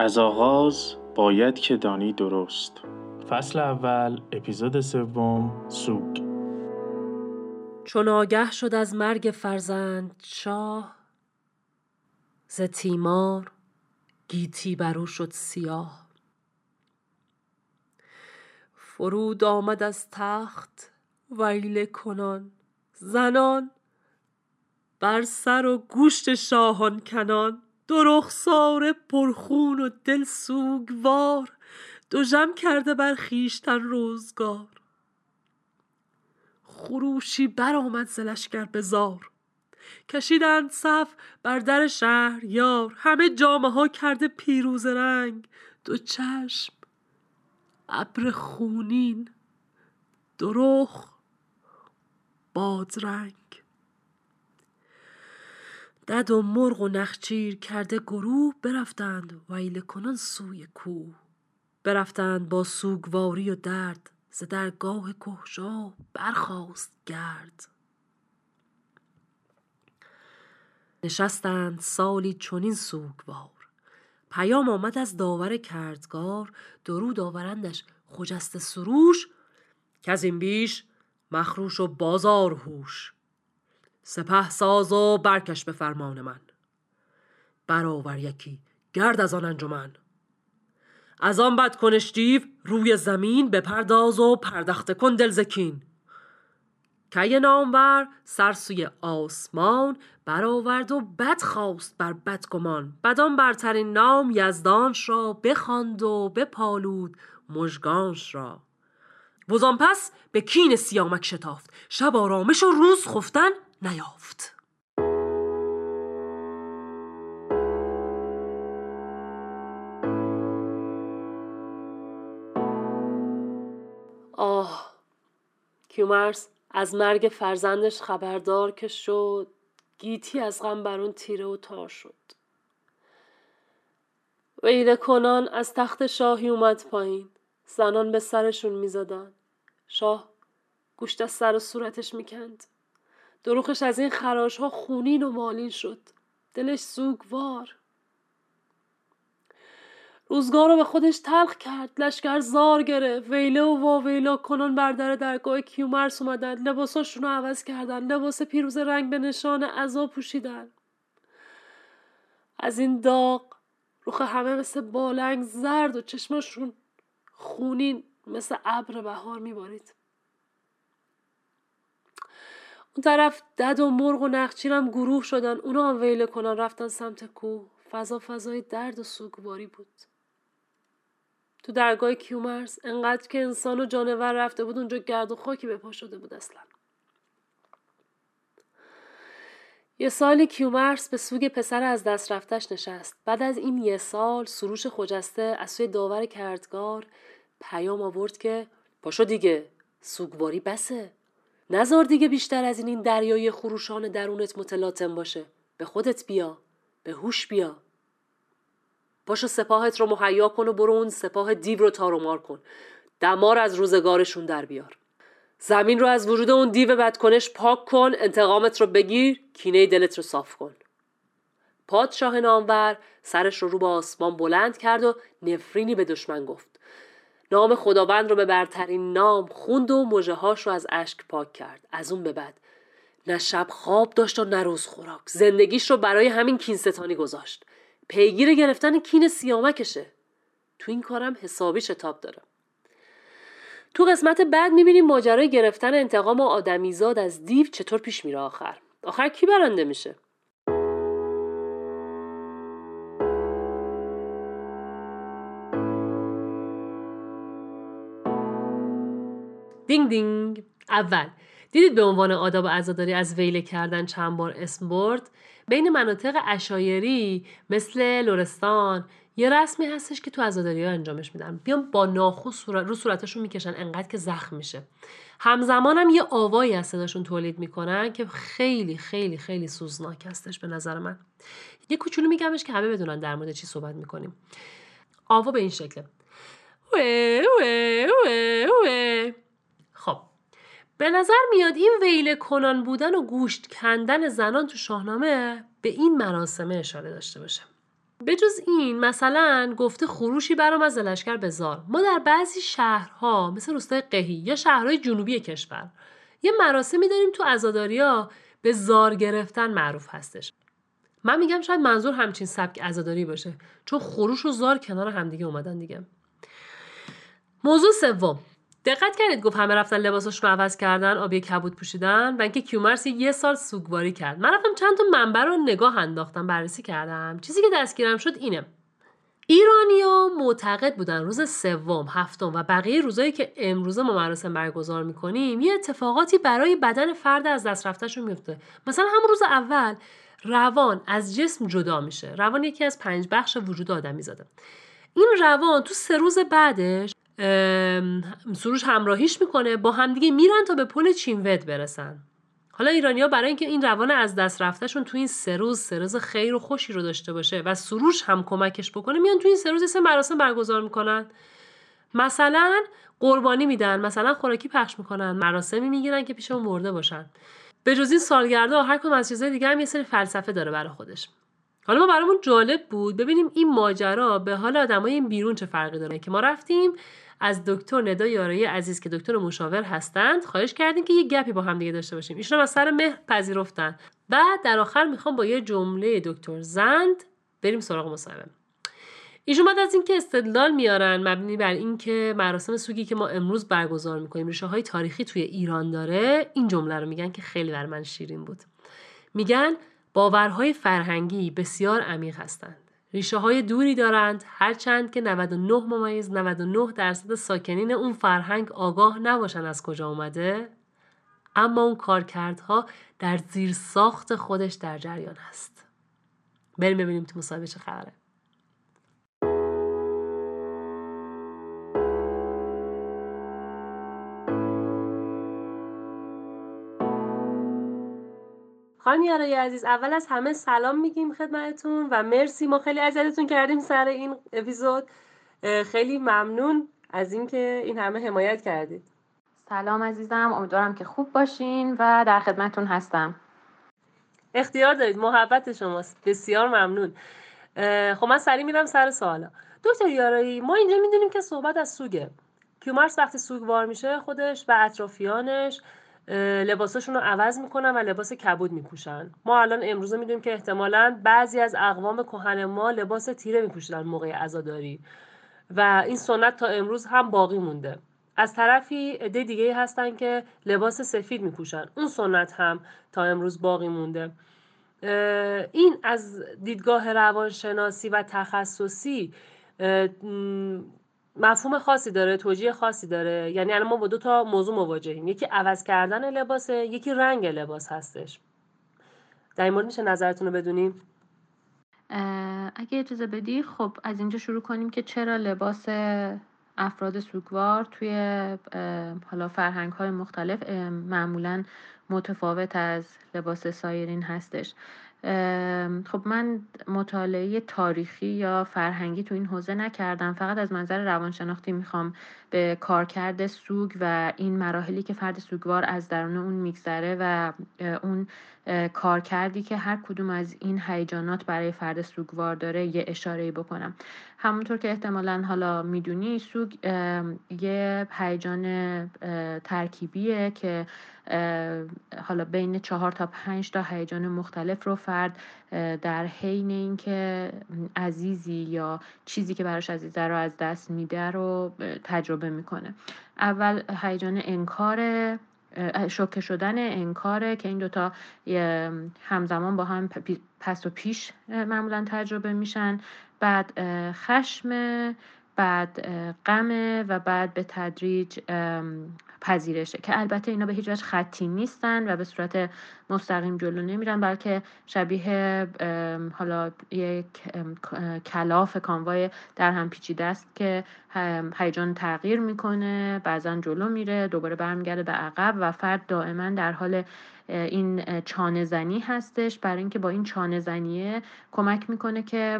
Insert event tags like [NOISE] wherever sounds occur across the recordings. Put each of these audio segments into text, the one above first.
از آغاز باید که دانی درست. فصل اول اپیزود سوم سوگ. چون آگه شد از مرگ فرزند شاه ز تیمار گیتی برو شد سیاه. فرود آمد از تخت ویله کنان زنان بر سر و گوشت شاهان کنان. دو رخساره پرخون و دل سوگوار دژم کرده بر خویشتن روزگار. خروشی برآمد ز لشکر به زار کشیدند صف بر در شهریار. همه جامه ها کرده پیروزه رنگ. دو چشم ابر خونین دو بادرنگ. دد و مرغ و نخچیر کرده گروه برفتند ویله کنان سوی کوه. برفتند با سوگواری و درد ز درگاه کهژا برخاست گرد. نشستند سالی چنین سوگوار. پیام آمد از داور کردگار درود آورندش خجسته سروش کز این بیش مخروش و بازار هوش. سپه ساز و برکش به فرمان من. برآور یکی گرد از آن انجمن. از آن بدکنش دیو روی زمین بپرداز و پردخته کن دل ز کین. کی نامور سر سوی آسمان برآورد و بد خواست بر بدگمان بدان برترین نام یزدانش را بخواند و بپالود مژگانش را. وزان پس به کین سیامک شتافت. شب آرامش و روز خفتن. نیافت. آه کیومرس از مرگ فرزندش خبردار که شد گیتی از غم بر اون تیره و تار شد. ویله کنان از تخت شاهی اومد پایین. زنان به سرشون می‌زدن. شاه گوشت از سر و صورتش می‌کند. دروخش از این خراش ها خونین و مالین شد. دلش سوگوار. روزگار رو به خودش تلخ کرد لشکر زار گرفت. ویله و واویلا کنان بر در درگاه کیومرس اومدن. لباساشون رو عوض کردن. لباس پیروز رنگ به نشان عذا پوشیدن. از این داغ روخ همه مثل بالنگ زرد و چشماشون خونین مثل ابر بهار میبارید. اون طرف دد و مرغ و نخچیرم گروه شدن اونا هم ویله کنن رفتن سمت کوه. فضا فضای درد و سوگواری بود. تو درگاه کیومرس انقدر که انسان و جانور رفته بود اونجا گرد و خاکی به پا شده بود اصلا. یه سالی کیومرس به سوگ پسر از دست رفتش نشست. بعد از این یه سال سروش خجسته از سوی داور کردگار پیام آورد که پاشو دیگه سوگواری بسه. نزار دیگه بیشتر از این این دریای خروشان درونت متلاطم باشه. به خودت بیا. به هوش بیا. پاشو سپاهت رو مهیا کن و برو اون سپاه دیو رو تارومار کن. دمار از روزگارشون در بیار. زمین رو از وجود اون دیو بدکنش پاک کن انتقامت رو بگیر کینه دلت رو صاف کن. پادشاه نامور سرش رو رو به آسمان بلند کرد و نفرینی به دشمن گفت. نام خداوند رو به برترین نام خوند و مجه هاش رو از اشک پاک کرد. از اون به بعد نه شب خواب داشت و نه روز خوراک. زندگیش رو برای همین کینستانی گذاشت. پیگیر گرفتن کین سیامکشه. تو این کارم حسابی شتاب داره تو قسمت بعد می‌بینیم ماجرای گرفتن انتقام آدمیزاد از دیو چطور پیش میره آخر. آخر کی برنده میشه؟ دینگ دینگ اول. دیدید به عنوان آداب عزاداری از ویله کردن چند بار اسم برد؟ بین مناطق اشایری مثل لورستان یه رسمی هستش که تو عزاداری انجامش میدن. بیان با ناخو صورت رو صورتشون می‌کشن انقدر که زخم میشه. همزمان هم یه آوایی از صداشون تولید می‌کنن که خیلی خیلی خیلی سوزناک هستش به نظر من. یه کوچولو میگمش که همه بدونن در مورد چی صحبت می‌کنیم. آوا به این شکله. وه وه وه وه. به نظر میاد این ویله کنان بودن و گوشت کندن زنان تو شاهنامه به این مراسمه اشاره داشته باشه. به جز این مثلا گفته خروشی برام از لشکر به زار ما در بعضی شهرها مثل روستای قهی یا شهرهای جنوبی کشور یه مراسمی داریم تو ها به زار گرفتن معروف هستش. من میگم شاید منظور همچین سبک عزاداری باشه چون خروش و زار کنار همدیگه اومدن دیگه. موضوع سوم. دقت کردید گفت همه رفتن لباساشون رو عوض کردن آبی کبود پوشیدن و اینکه کیومرس یه سال سوگواری کرد. من رفتم چند تا منبع رو نگاه انداختم بررسی کردم. چیزی که دستگیرم شد اینه. ایرانیا معتقد بودن روز سوم، هفتم و بقیه روزایی که امروز ما مراسم برگزار می‌کنیم یه اتفاقاتی برای بدن فرد از دست رفتهشون میفته مثلا همون روز اول روان از جسم جدا میشه. روان یکی از پنج بخش وجود آدمی زاده. این روان تو سه روز بعدش سروش همراهیش می‌کنه با همدیگه میرن تا به پل چینود برسن. حالا ایرانیا برای اینکه این روان از دست رفتهشون تو این سه روز سه روز خیر و خوشی رو داشته باشه و سروش هم کمکش بکنه میان تو این سه روز سه مراسم برگزار می‌کنن. مثلا قربانی میدن مثلا خوراکی پخش می‌کنن مراسمی می‌گیرن که پیش اون مرده باشن. به جز این سالگرده هر کدوم از چیزهای دیگه هم یه سری فلسفه داره برای خودش. حالا ما برامون جالب بود. ببینیم این ماجرا به حال آدمای این بیرون چه فرقی داره. که ما رفتیم از دکتر ندا یارایی عزیز که دکتر مشاور هستند خواهش کردیم که یه گپی با هم دیگه داشته باشیم. ایشون از سر مهر پذیرفتن. بعد در آخر می‌خوام با یه جمله دکتر زند بریم سراغ مصاحبه. ایشون بعد از اینکه استدلال میارن مبنی بر اینکه مراسم سوگی که ما امروز برگزار می‌کنیم ریشه های تاریخی توی ایران داره این جمله رو میگن که خیلی بر من شیرین بود. میگن باورهای فرهنگی بسیار عمیق هستند. ریشه های دوری دارند هرچند که 99 ممیز 99 درصد ساکنین اون فرهنگ آگاه نباشند از کجا اومده اما اون کارکردها در زیر ساخت خودش در جریان هست. بریم ببینیم تو مصاحبه چه خبره. خانم یارای عزیز اول از همه سلام میگیم خدمتتون و مرسی. ما خیلی اذیتتون کردیم سر این اپیزود. خیلی ممنون از اینکه این همه حمایت کردید. سلام عزیزم امیدوارم که خوب باشین و در خدمتتون هستم. اختیار دارید محبت شماست. بسیار ممنون. خب من سریع میرم سر سوالا. دکتر یارایی ما اینجا می‌دونیم که صحبت از سوگه. کیومرس وقتی سوگوار میشه خودش و اطرافیانش لباساشون رو عوض می‌کنن و لباس کبود میپوشن. ما الان امروزه می‌دونیم که احتمالا بعضی از اقوام کهن ما لباس تیره میپوشیدن موقع عزاداری. و این سنت تا امروز هم باقی مونده. از طرفی عده دیگه هستن که لباس سفید میپوشن. اون سنت هم تا امروز باقی مونده. این از دیدگاه روانشناسی و تخصصی مفهوم خاصی داره توجیه خاصی داره. یعنی الان ما با دو تا موضوع مواجهیم. یکی عوض کردن لباسه یکی رنگ لباس هستش. در این مورد میشه نظرتون رو بدونیم؟ اگه اجازه بدی خب از اینجا شروع کنیم که چرا لباس افراد سوگوار توی حالا فرهنگ های مختلف معمولا متفاوت از لباس سایرین هستش. خب من مطالعه تاریخی یا فرهنگی تو این حوزه نکردم. فقط از منظر روانشناختی می‌خوام به کارکرد سوگ و این مراحلی که فرد سوگوار از درون اون میگذره و اون کارکردی که هر کدوم از این هیجانات برای فرد سوگوار داره یه اشاره بکنم. همونطور که احتمالا حالا می‌دونی سوگ یه هیجان ترکیبیه که حالا بین چهار تا پنج تا هیجان مختلف رو فرد در حین اینکه عزیزی یا چیزی که براش عزیزه رو از دست میده رو تجربه می‌کنه. اول هیجان انکار شوکه شدن انکاره که این دوتا همزمان با هم پس و پیش معمولا تجربه میشن. بعد خشم بعد غم و بعد به تدریج پذیرشه که البته اینا به هیچ وجه خطی نیستن و به صورت مستقیم جلو نمیرن بلکه شبیه حالا یک کلاف کانوای در هم پیچیده است که هیجان تغییر می‌کنه بعضا جلو میره دوباره برمیگرده به عقب و فرد دائما در حال این چانه زنی هستش. برای اینکه با این چانه زنیه کمک می‌کنه که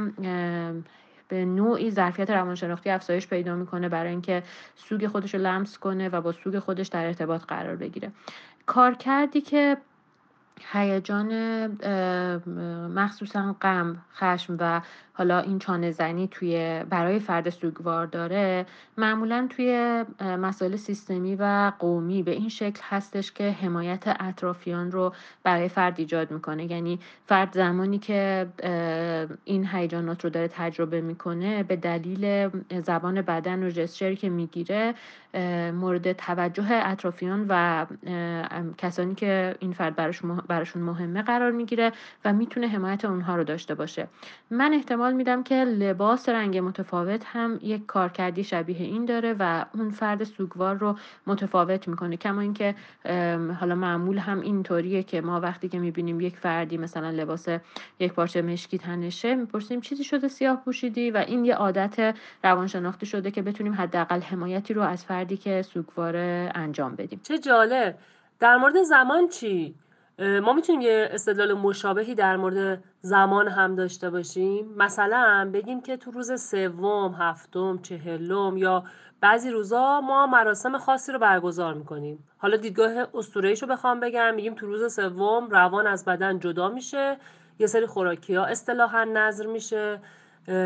به نوعی ظرفیت روانشناختی افزایش پیدا می‌کنه برای اینکه سوگ خودش رو لمس کنه و با سوگ خودش در ارتباط قرار بگیره. کار کردی که هیجان مخصوصا غم خشم و حالا این چانه زنی توی برای فرد سوگوار داره معمولا توی مسائل سیستمی و قومی به این شکل هستش که حمایت اطرافیان رو برای فرد ایجاد می‌کنه. یعنی فرد زمانی که این هیجانات رو داره تجربه می‌کنه به دلیل زبان بدن و جسچری که می‌گیره مورد توجه اطرافیان و کسانی که این فرد براشون مهمه قرار می‌گیره و می‌تونه حمایت اونها رو داشته باشه. من احتمال میدم که لباس رنگ متفاوت هم یک کارکردی شبیه این داره و اون فرد سوگوار رو متفاوت می‌کنه. کما اینکه حالا معمول هم اینطوریه که ما وقتی که می‌بینیم یک فردی مثلا لباس یک پارچه مشکی تنشه می‌پرسیم چیزی شده سیاه پوشیدی و این یه عادت روانشناختی شده که بتونیم حداقل حمایتی رو از فردی که سوگواره انجام بدیم. چه جالب. در مورد زمان چی؟ ما می‌تونیم یه استدلال مشابهی در مورد زمان هم داشته باشیم؟ مثلا بگیم که تو روز سوم هفتم چهلم یا بعضی روزا ما مراسم خاصی رو برگزار می‌کنیم. حالا دیدگاه اسطوره‌ایشو بخوام بگم. میگیم تو روز سوم روان از بدن جدا میشه یه سری خوراکی ها اصطلاحا نظر میشه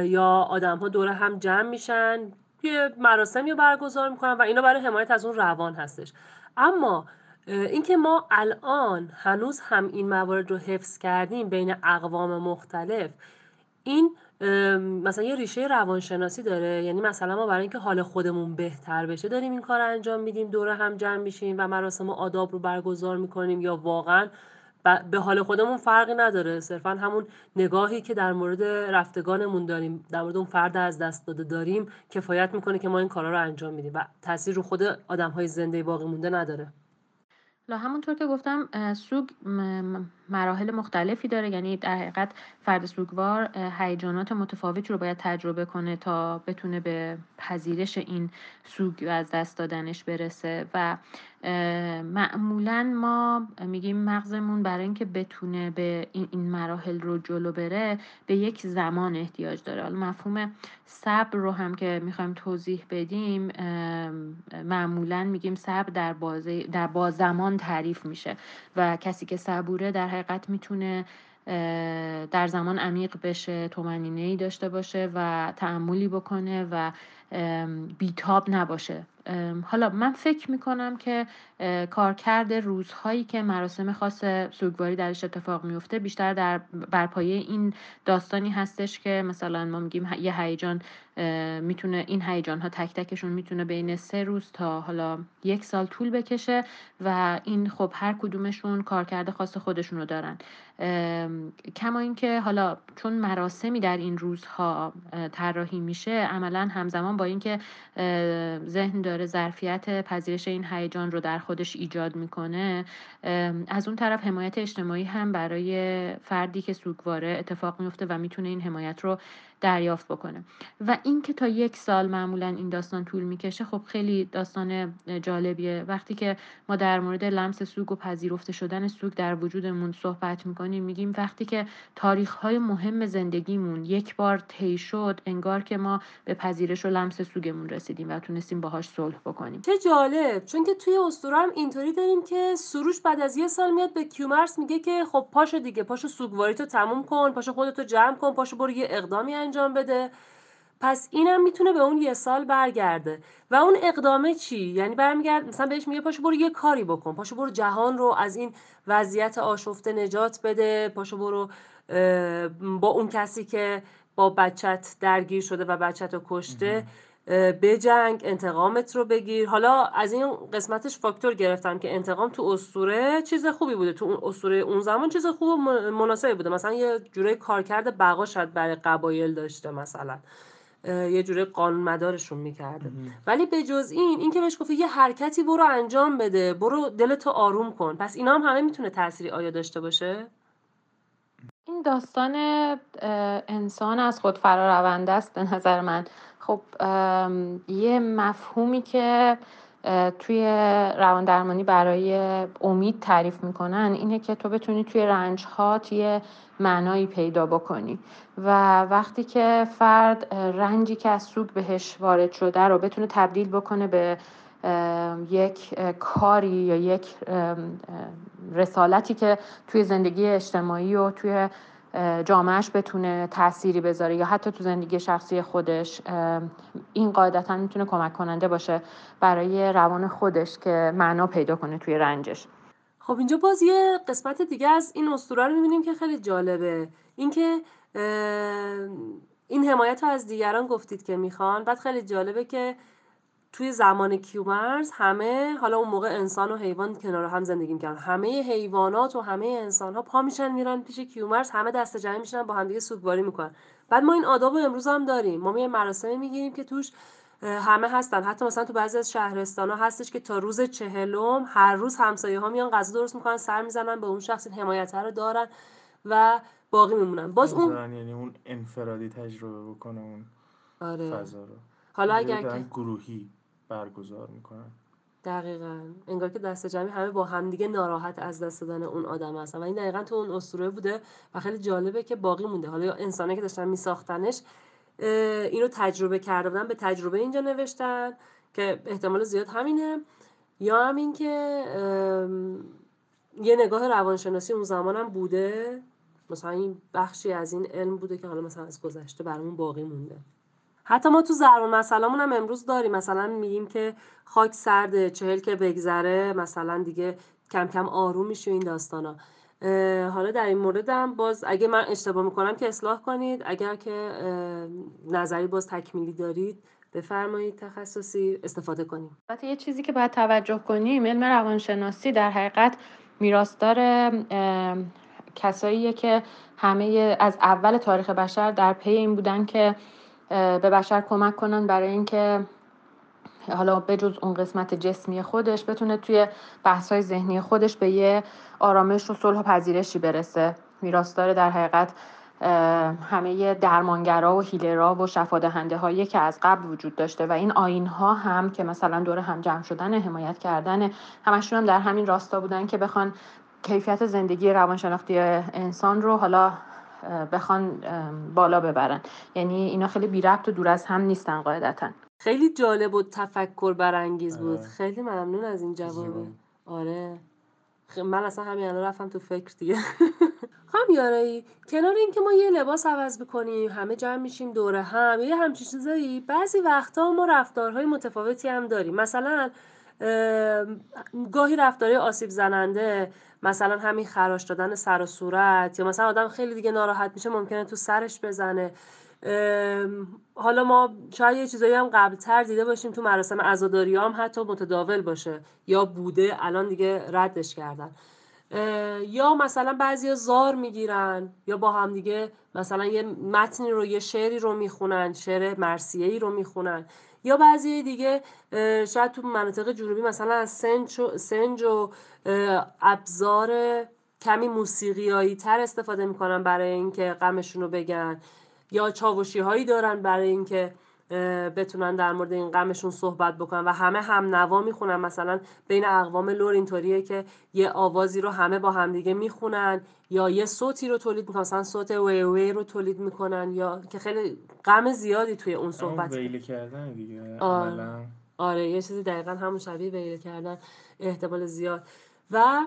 یا آدم ها دوره هم جمع میشن. یه مراسمی رو برگزار می‌کنن و اینا برای حمایت از اون روان هستش. اما اینکه ما الان هنوز هم این موارد رو حفظ کردیم بین اقوام مختلف این مثلا یه ریشه روانشناسی داره. یعنی مثلا ما برای اینکه حال خودمون بهتر بشه داریم این کار انجام میدیم دوره هم جمع میشیم و مراسم و آداب رو برگزار می‌کنیم یا واقعا به حال خودمون فرقی نداره. صرفا همون نگاهی که در مورد رفتگانمون داریم در مورد اون فرد از دست داده داریم کفایت می‌کنه که ما این کارا رو انجام میدیم و تاثیر رو خود آدم های زنده باقی مونده نداره. لا همونطور که گفتم سوگ مراحل مختلفی داره. یعنی در حقیقت فرد سوگوار هیجانات متفاوتی رو باید تجربه کنه تا بتونه به پذیرش این سوگ از دست دادنش برسه. و معمولا ما میگیم مغزمون برای اینکه بتونه به این, مراحل رو جلو بره به یک زمان احتیاج داره. حالا مفهوم صبر رو هم که می‌خوایم توضیح بدیم معمولا میگیم صبر در, بازه در با زمان تعریف میشه. و کسی که صبوره در حقیقت می‌تونه در زمان عمیق بشه تومنینه داشته باشه و تعملی بکنه و بیتاب نباشه. حالا من فکر می‌کنم که کارکرد روزهایی که مراسم خاص سوگواری درش اتفاق میفته بیشتر در برپایه این داستانی هستش که مثلا ما میگیم یه هیجان می‌تونه این هیجان ها تک تکشون می‌تونه بین سه روز تا حالا یک سال طول بکشه و این خب هر کدومشون کارکرد خاص خودشون رو دارن کما اینکه حالا چون مراسمی در این روزها طراحی میشه عملا همزمان با اینکه ذهن داره ظرفیت پذیرش این هیجان رو در خودش ایجاد می‌کنه از اون طرف حمایت اجتماعی هم برای فردی که سوگواره اتفاق میفته و می‌تونه این حمایت رو دریافت بکنه. و اینکه تا یک سال معمولا این داستان طول می‌کشه خب خیلی داستان جالبیه. وقتی که ما در مورد لمس سوگ و پذیرفته شدن سوگ در وجودمون صحبت می‌کنیم میگیم وقتی که تاریخ های مهم زندگیمون یک بار طی شد انگار که ما به پذیرش و لمس سوگمون رسیدیم و تونستیم باهاش صلح بکنیم. چه جالب! چون که توی اسطوره هم اینطوری داریم که سروش بعد از یه سال میاد به کیومرس میگه که خب پاشو دیگه پاشو سوگواری تو تموم کن پاشو خودتو جمع کن پاشو برو یه اقدامی بده. پس اینم می‌تونه به اون یه سال برگرده. و اون اقدامه چی؟ یعنی برمیگرد مثلا بهش میگه پاشو برو یه کاری بکن. پاشو برو جهان رو از این وضعیت آشفته نجات بده. پاشو برو با اون کسی که با بچت درگیر شده و بچت رو کشته. به جنگ انتقامت رو بگیر. حالا از این قسمتش فاکتور گرفتم که انتقام تو اسطوره چیز خوبی بوده. تو اون اسطوره اون زمان چیز خوب و مناسبی بوده. مثلا یه جوره کارکرد بقا شاید برای قبایل داشته مثلا. یه جوره قانون مدارشون می‌کرده ولی به جز این این که بهش گفته یه حرکتی برو انجام بده. برو دلتو آروم کن. پس اینا هم همه می‌تونه تأثیری آیا داشته باشه؟ این داستان انسان از خود فرارونده است به نظر من. خب یه مفهومی که توی روان درمانی برای امید تعریف می‌کنن اینه که تو بتونی توی رنج ها توی معنایی پیدا بکنی و وقتی که فرد رنجی که از سوگ بهش وارد شده رو بتونه تبدیل بکنه به یک کاری یا یک رسالتی که توی زندگی اجتماعی و توی جامعهش بتونه تأثیری بذاره یا حتی تو زندگی شخصی خودش این قاعدتا می‌تونه کمک کننده باشه برای روان خودش که معنا پیدا کنه توی رنجش. خب اینجا باز یه قسمت دیگه از این اسطوره رو می‌بینیم که خیلی جالبه. اینکه این حمایت ها از دیگران گفتید که می‌خوان. بعد خیلی جالبه که توی زمان کیومرز همه حالا اون موقع انسان و حیوان کنار هم زندگی می‌کردن. همه حیوانات و همه انسان ها پا میشن میرن پیش کیومرز همه دست جمعی میشن با همدیگه سوگواری می‌کنن. بعد ما این آداب امروز هم داریم. ما یه مراسمی می‌گیریم که توش همه هستن. حتی مثلا تو بعضی از شهرستان ها هستش که تا روز چهلم هر روز همسایه ها میان غذا درست می‌کنن سر می‌زنن به اون شخص حمایت رو دارن و باقی میمونن. باز اون یعنی اون انفرادی تجربه بکنه اون آره. فضا رو. حالا اگر که گروهی. برگزار می‌کنن. دقیقا. انگار که دست جمعی همه با همدیگه ناراحت از دست دادن اون آدم هستن. و این دقیقا تو اون اسطوره بوده و خیلی جالبه که باقی مونده. حالا یا انسانه که داشتن میساختنش اینو تجربه کرده بودن به تجربه اینجا نوشتن که احتمال زیاد همینه. یا هم این که یه نگاه روانشناسی اون زمان هم بوده. مثلا این بخشی از این علم بوده که حالا مثلا از گذشته برامون باقی مونده. حتی ما تو ضرب مسئلهمون هم امروز داریم. مثلا میگیم که خاک سرده چهل که بگذره مثلا دیگه کم کم آروم میشه این داستانا. حالا در این مورد هم باز اگه من اشتباه می‌کنم که اصلاح کنید. اگر که نظری باز تکمیلی دارید بفرمایید تخصصی استفاده کنیم. البته یه چیزی که باید توجه کنیم علم روانشناسی در حقیقت میراستار کساییه که همه از اول تاریخ بشر در پی این بودن که به بشر کمک کنن برای اینکه حالا بجز اون قسمت جسمی خودش بتونه توی بحث های ذهنی خودش به یه آرامش و صلح و پذیرشی برسه. میراستار در حقیقت همه درمانگرا و هیلرا و شفادهنده هایی که از قبل وجود داشته و این آین ها هم که مثلا دور هم جمع شدن حمایت کردن همشون هم در همین راستا بودن که بخوان کیفیت زندگی روانشناختی انسان رو حالا بخوان بالا ببرن. یعنی اینا خیلی بی ربط و دور از هم نیستن قاعدتا. خیلی جالب و تفکر برانگیز بود. آره. خیلی ممنون از این جوابه. آره. من اصلا همین الان رفتم تو فکر دیگه. [LAUGHS] هم یارایی کنار اینکه ما یه لباس عوض بکنیم همه جمع میشیم دوره هم یه همچین چیزایی بعضی وقتا ما رفتارهای متفاوتی هم داریم. مثلا گاهی رفتارهای آسیب زننده مثلا همین خراش دادن سر و صورت یا مثلا آدم خیلی دیگه ناراحت میشه ممکنه تو سرش بزنه. حالا ما شاید یه چیزایی هم قبلتر دیده باشیم تو مراسم عزاداری هم حتی متداول باشه یا بوده الان دیگه ردش کردن. یا مثلا بعضی زار می‌گیرن یا با هم دیگه مثلا یه متنی رو یه شعری رو می‌خونن شعر مرسیهی رو می‌خونن. یا بعضی دیگه شاید تو مناطق جنوبی مثلا از سنج و, سنج و ابزار کمی موسیقیایی تر استفاده می‌کنن برای اینکه غمشون رو بگن. یا چاوشی هایی دارن برای اینکه بتونن در مورد این غمشون صحبت بکنن و همه هم نوا می‌خونن. مثلا بین اقوام لور اینطوریه که یه آوازی رو همه با همدیگه می‌خونن یا یه صوتی رو تولید می‌کنن. مثلا صوت وی وی رو تولید می‌کنن یا که خیلی غم زیادی توی اون صحبت. ویله کردن دیگه آره. آره یه چیزی دقیقا همون شبیه ویله کردن احتمال زیاد. و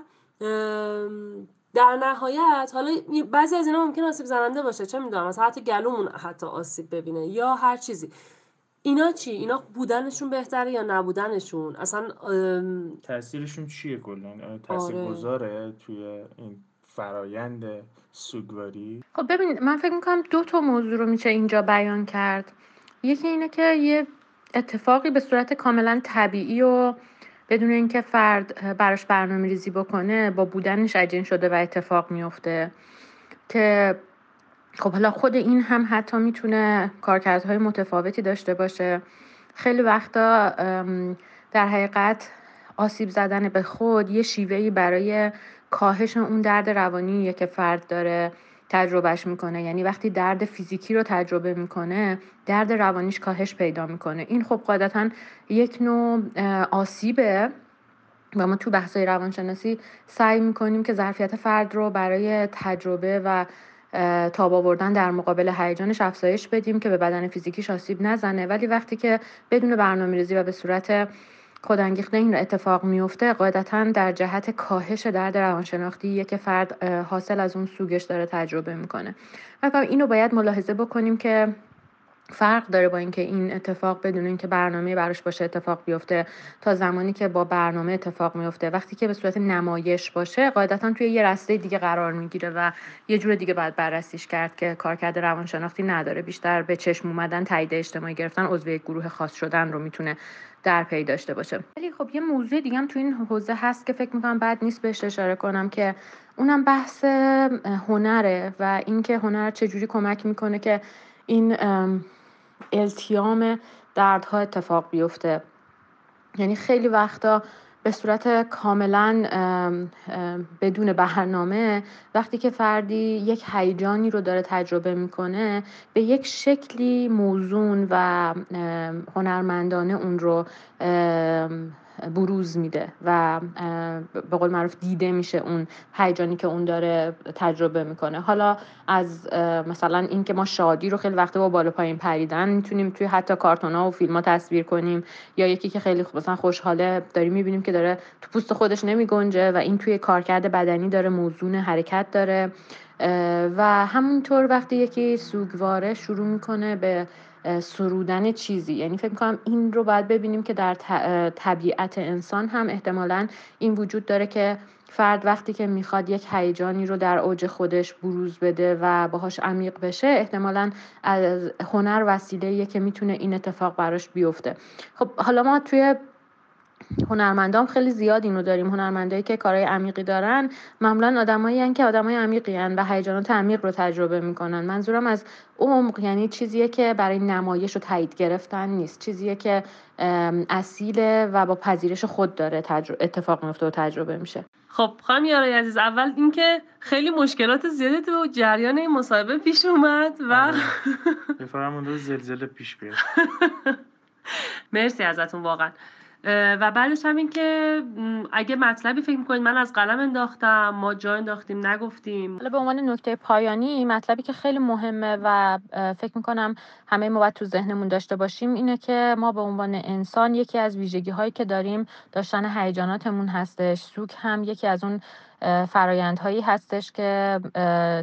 در نهایت حالا بعضی از اینا ممکن آسیب زننده باشه چه می‌دونم مثلا حتی گلومون حتی آسیب ببینه یا هر چیزی. اینا چی؟ اینا بودنشون بهتره یا نبودنشون؟ اصلا تاثیرشون چیه کلا؟ آره. گذاره توی این فرایند سوگواری؟ خب ببین من فکر می‌کنم دو تا موضوع رو میشه اینجا بیان کرد. یکی اینه که یه اتفاقی به صورت کاملا طبیعی و بدون اینکه فرد براش برنامه ریزی بکنه با بودنش عجین شده و اتفاق میفته که خب حالا خود این هم حتی می‌تونه کارکردهای متفاوتی داشته باشه. خیلی وقتا در حقیقت آسیب زدن به خود یه شیوهی برای کاهش اون درد روانی که فرد داره. تجربهش می‌کنه. یعنی وقتی درد فیزیکی رو تجربه می‌کنه درد روانیش کاهش پیدا می‌کنه. این خب قاعدتا یک نوع آسیبه و ما تو بحثای روانشناسی سعی می‌کنیم که ظرفیت فرد رو برای تجربه و تاب آوردن در مقابل هیجانش افزایش بدیم که به بدن فیزیکیش آسیب نزنه. ولی وقتی که بدون برنامه ریزی و به صورت خودانگیخته این اتفاق میفته قاعدتا در جهت کاهش درد روانشناختی که فرد حاصل از اون سوگش داره تجربه می‌کنه. و اینو باید ملاحظه بکنیم که فرق داره با اینکه این اتفاق بدون اینکه برنامه براش باشه اتفاق بیفته تا زمانی که با برنامه اتفاق میفته. وقتی که به صورت نمایش باشه قاعدتا توی یه رسته دیگه قرار می‌گیره و یه جور دیگه باید بررسیش کرد که کارکرد روانشناختی نداره. بیشتر به چشم اومدن تایید اجتماعی گرفتن عضو یک گروه خاص شدن رو می‌تونه در پی داشته باشه. ولی خب یه موضوع دیگه هم تو این حوزه هست که فکر می‌کنم بعد نیست بهش اشاره کنم که اونم بحث هنره و اینکه هنر چجوری کمک می‌کنه که این التیام دردها اتفاق بیفته. یعنی خیلی وقتا به صورت کاملا بدون برنامه وقتی که فردی یک هیجانی رو داره تجربه می‌کنه به یک شکلی موزون و هنرمندانه اون رو بروز میده و به قول معروف دیده میشه اون هیجانی که اون داره تجربه می‌کنه. حالا از مثلا اینکه ما شادی رو خیلی وقت با بالا پایین پریدن می‌تونیم توی حتی کارتون ها و فیلم ها تصویر کنیم یا یکی که خیلی مثلا خوشحاله داریم می‌بینیم که داره تو پوست خودش نمی گنجه و این توی کارکرد بدنی داره موزون حرکت داره. و همونطور وقتی یکی سوگواره شروع می‌کنه به سرودن چیزی. یعنی فکر می‌کنم این رو باید ببینیم که در طبیعت انسان هم احتمالا این وجود داره که فرد وقتی که می‌خواد یک هیجانی رو در اوج خودش بروز بده و باهاش عمیق بشه احتمالا از هنر وسیله که می‌تونه این اتفاق براش بیفته. خب حالا ما توی هنرمندام خیلی زیاد اینو داریم. هنرمندایی که کارهای عمیقی دارن معمولا آدمایی که آدمای عمیقی هن و هیجانات عمیق رو تجربه می‌کنن. منظورم از عمق یعنی چیزیه که برای نمایش و تایید گرفتن نیست. چیزیه که اصیله و با پذیرش خود داره اتفاق میفته و تجربه میشه. خب خانم یارای عزیز اول اینکه خیلی مشکلات زیادی تو جریان این مصاحبه پیش اومد و [LAUGHS] بفرمایید اون زلزله پیش بیاد. [LAUGHS] مرسی ازتون واقعا. و بعدش هم این که اگه مطلبی فکر می‌کنید من از قلم انداختم ما جا انداختیم نگفتیم. حالا به عنوان نکته پایانی مطلبی که خیلی مهمه و فکر می‌کنم همه ما باید تو ذهنمون داشته باشیم اینه که ما به عنوان انسان یکی از ویژگی هایی که داریم داشتن هیجاناتمون هستش. سوک هم یکی از اون فرایندهایی هستش که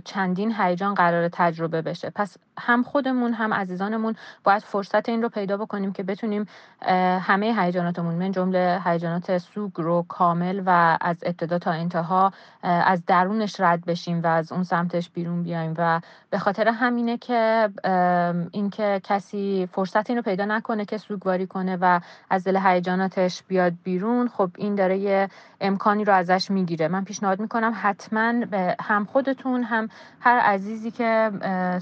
چندین هیجان قرار تجربه بشه. پس هم خودمون هم عزیزانمون باید فرصت این رو پیدا بکنیم که بتونیم همه هیجاناتمون من جمله هیجانات سوگ رو کامل و از ابتدا تا انتها از درونش رد بشیم و از اون سمتش بیرون بیایم و به خاطر همینه که اینکه کسی فرصت این رو پیدا نکنه که سوگواری کنه و از دل هیجاناتش بیاد بیرون خب این داره یه امکانی رو ازش می‌گیره. من پیشنهاد می‌کنم حتما به هم خودتون هم هر عزیزی که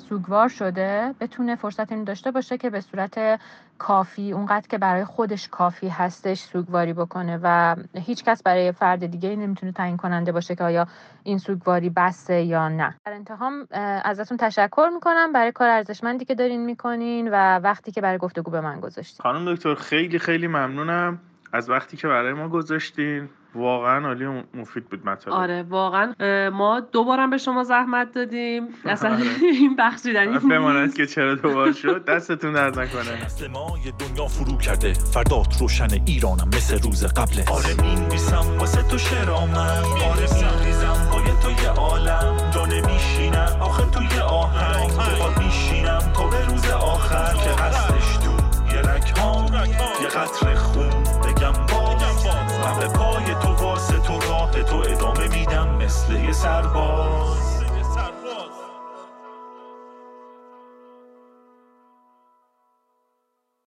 سوگوار شده بتونه فرصت این داشته باشه که به صورت کافی اونقدر که برای خودش کافی هستش سوگواری بکنه و هیچ کس برای فرد دیگه نمی‌تونه تعیین کننده باشه که آیا این سوگواری بسته یا نه. در انتهام ازتون تشکر می‌کنم. برای کار ارزشمندی که دارین می‌کنین و وقتی که برای گفتگو به من گذاشتین. خانم دکتر خیلی خیلی ممنونم از وقتی که برای ما گذاشتین. واقعا عالی مفید بود مطلب. آره واقعا ما دوبارم به شما زحمت دادیم. [LAUGHS] اصلا آره. این بخشیدنی بماند که چرا دوبار [LAUGHS] شد. دستتون درد نکنه. ما دنیا فرو کرده. فردات روشن ایرانم مثل روز قبله. آره می‌نویسم واسه تو شرامم. آره میریزم پای تو یه عالم. جا نمیشینم. آخر تو یه آهنگ. تو میشینم تا به روز آخر. که هستش تو یه رکام یه قطر خون. من به پای تو واسه تو راه تو ادامه میدم مثل یه سرباز.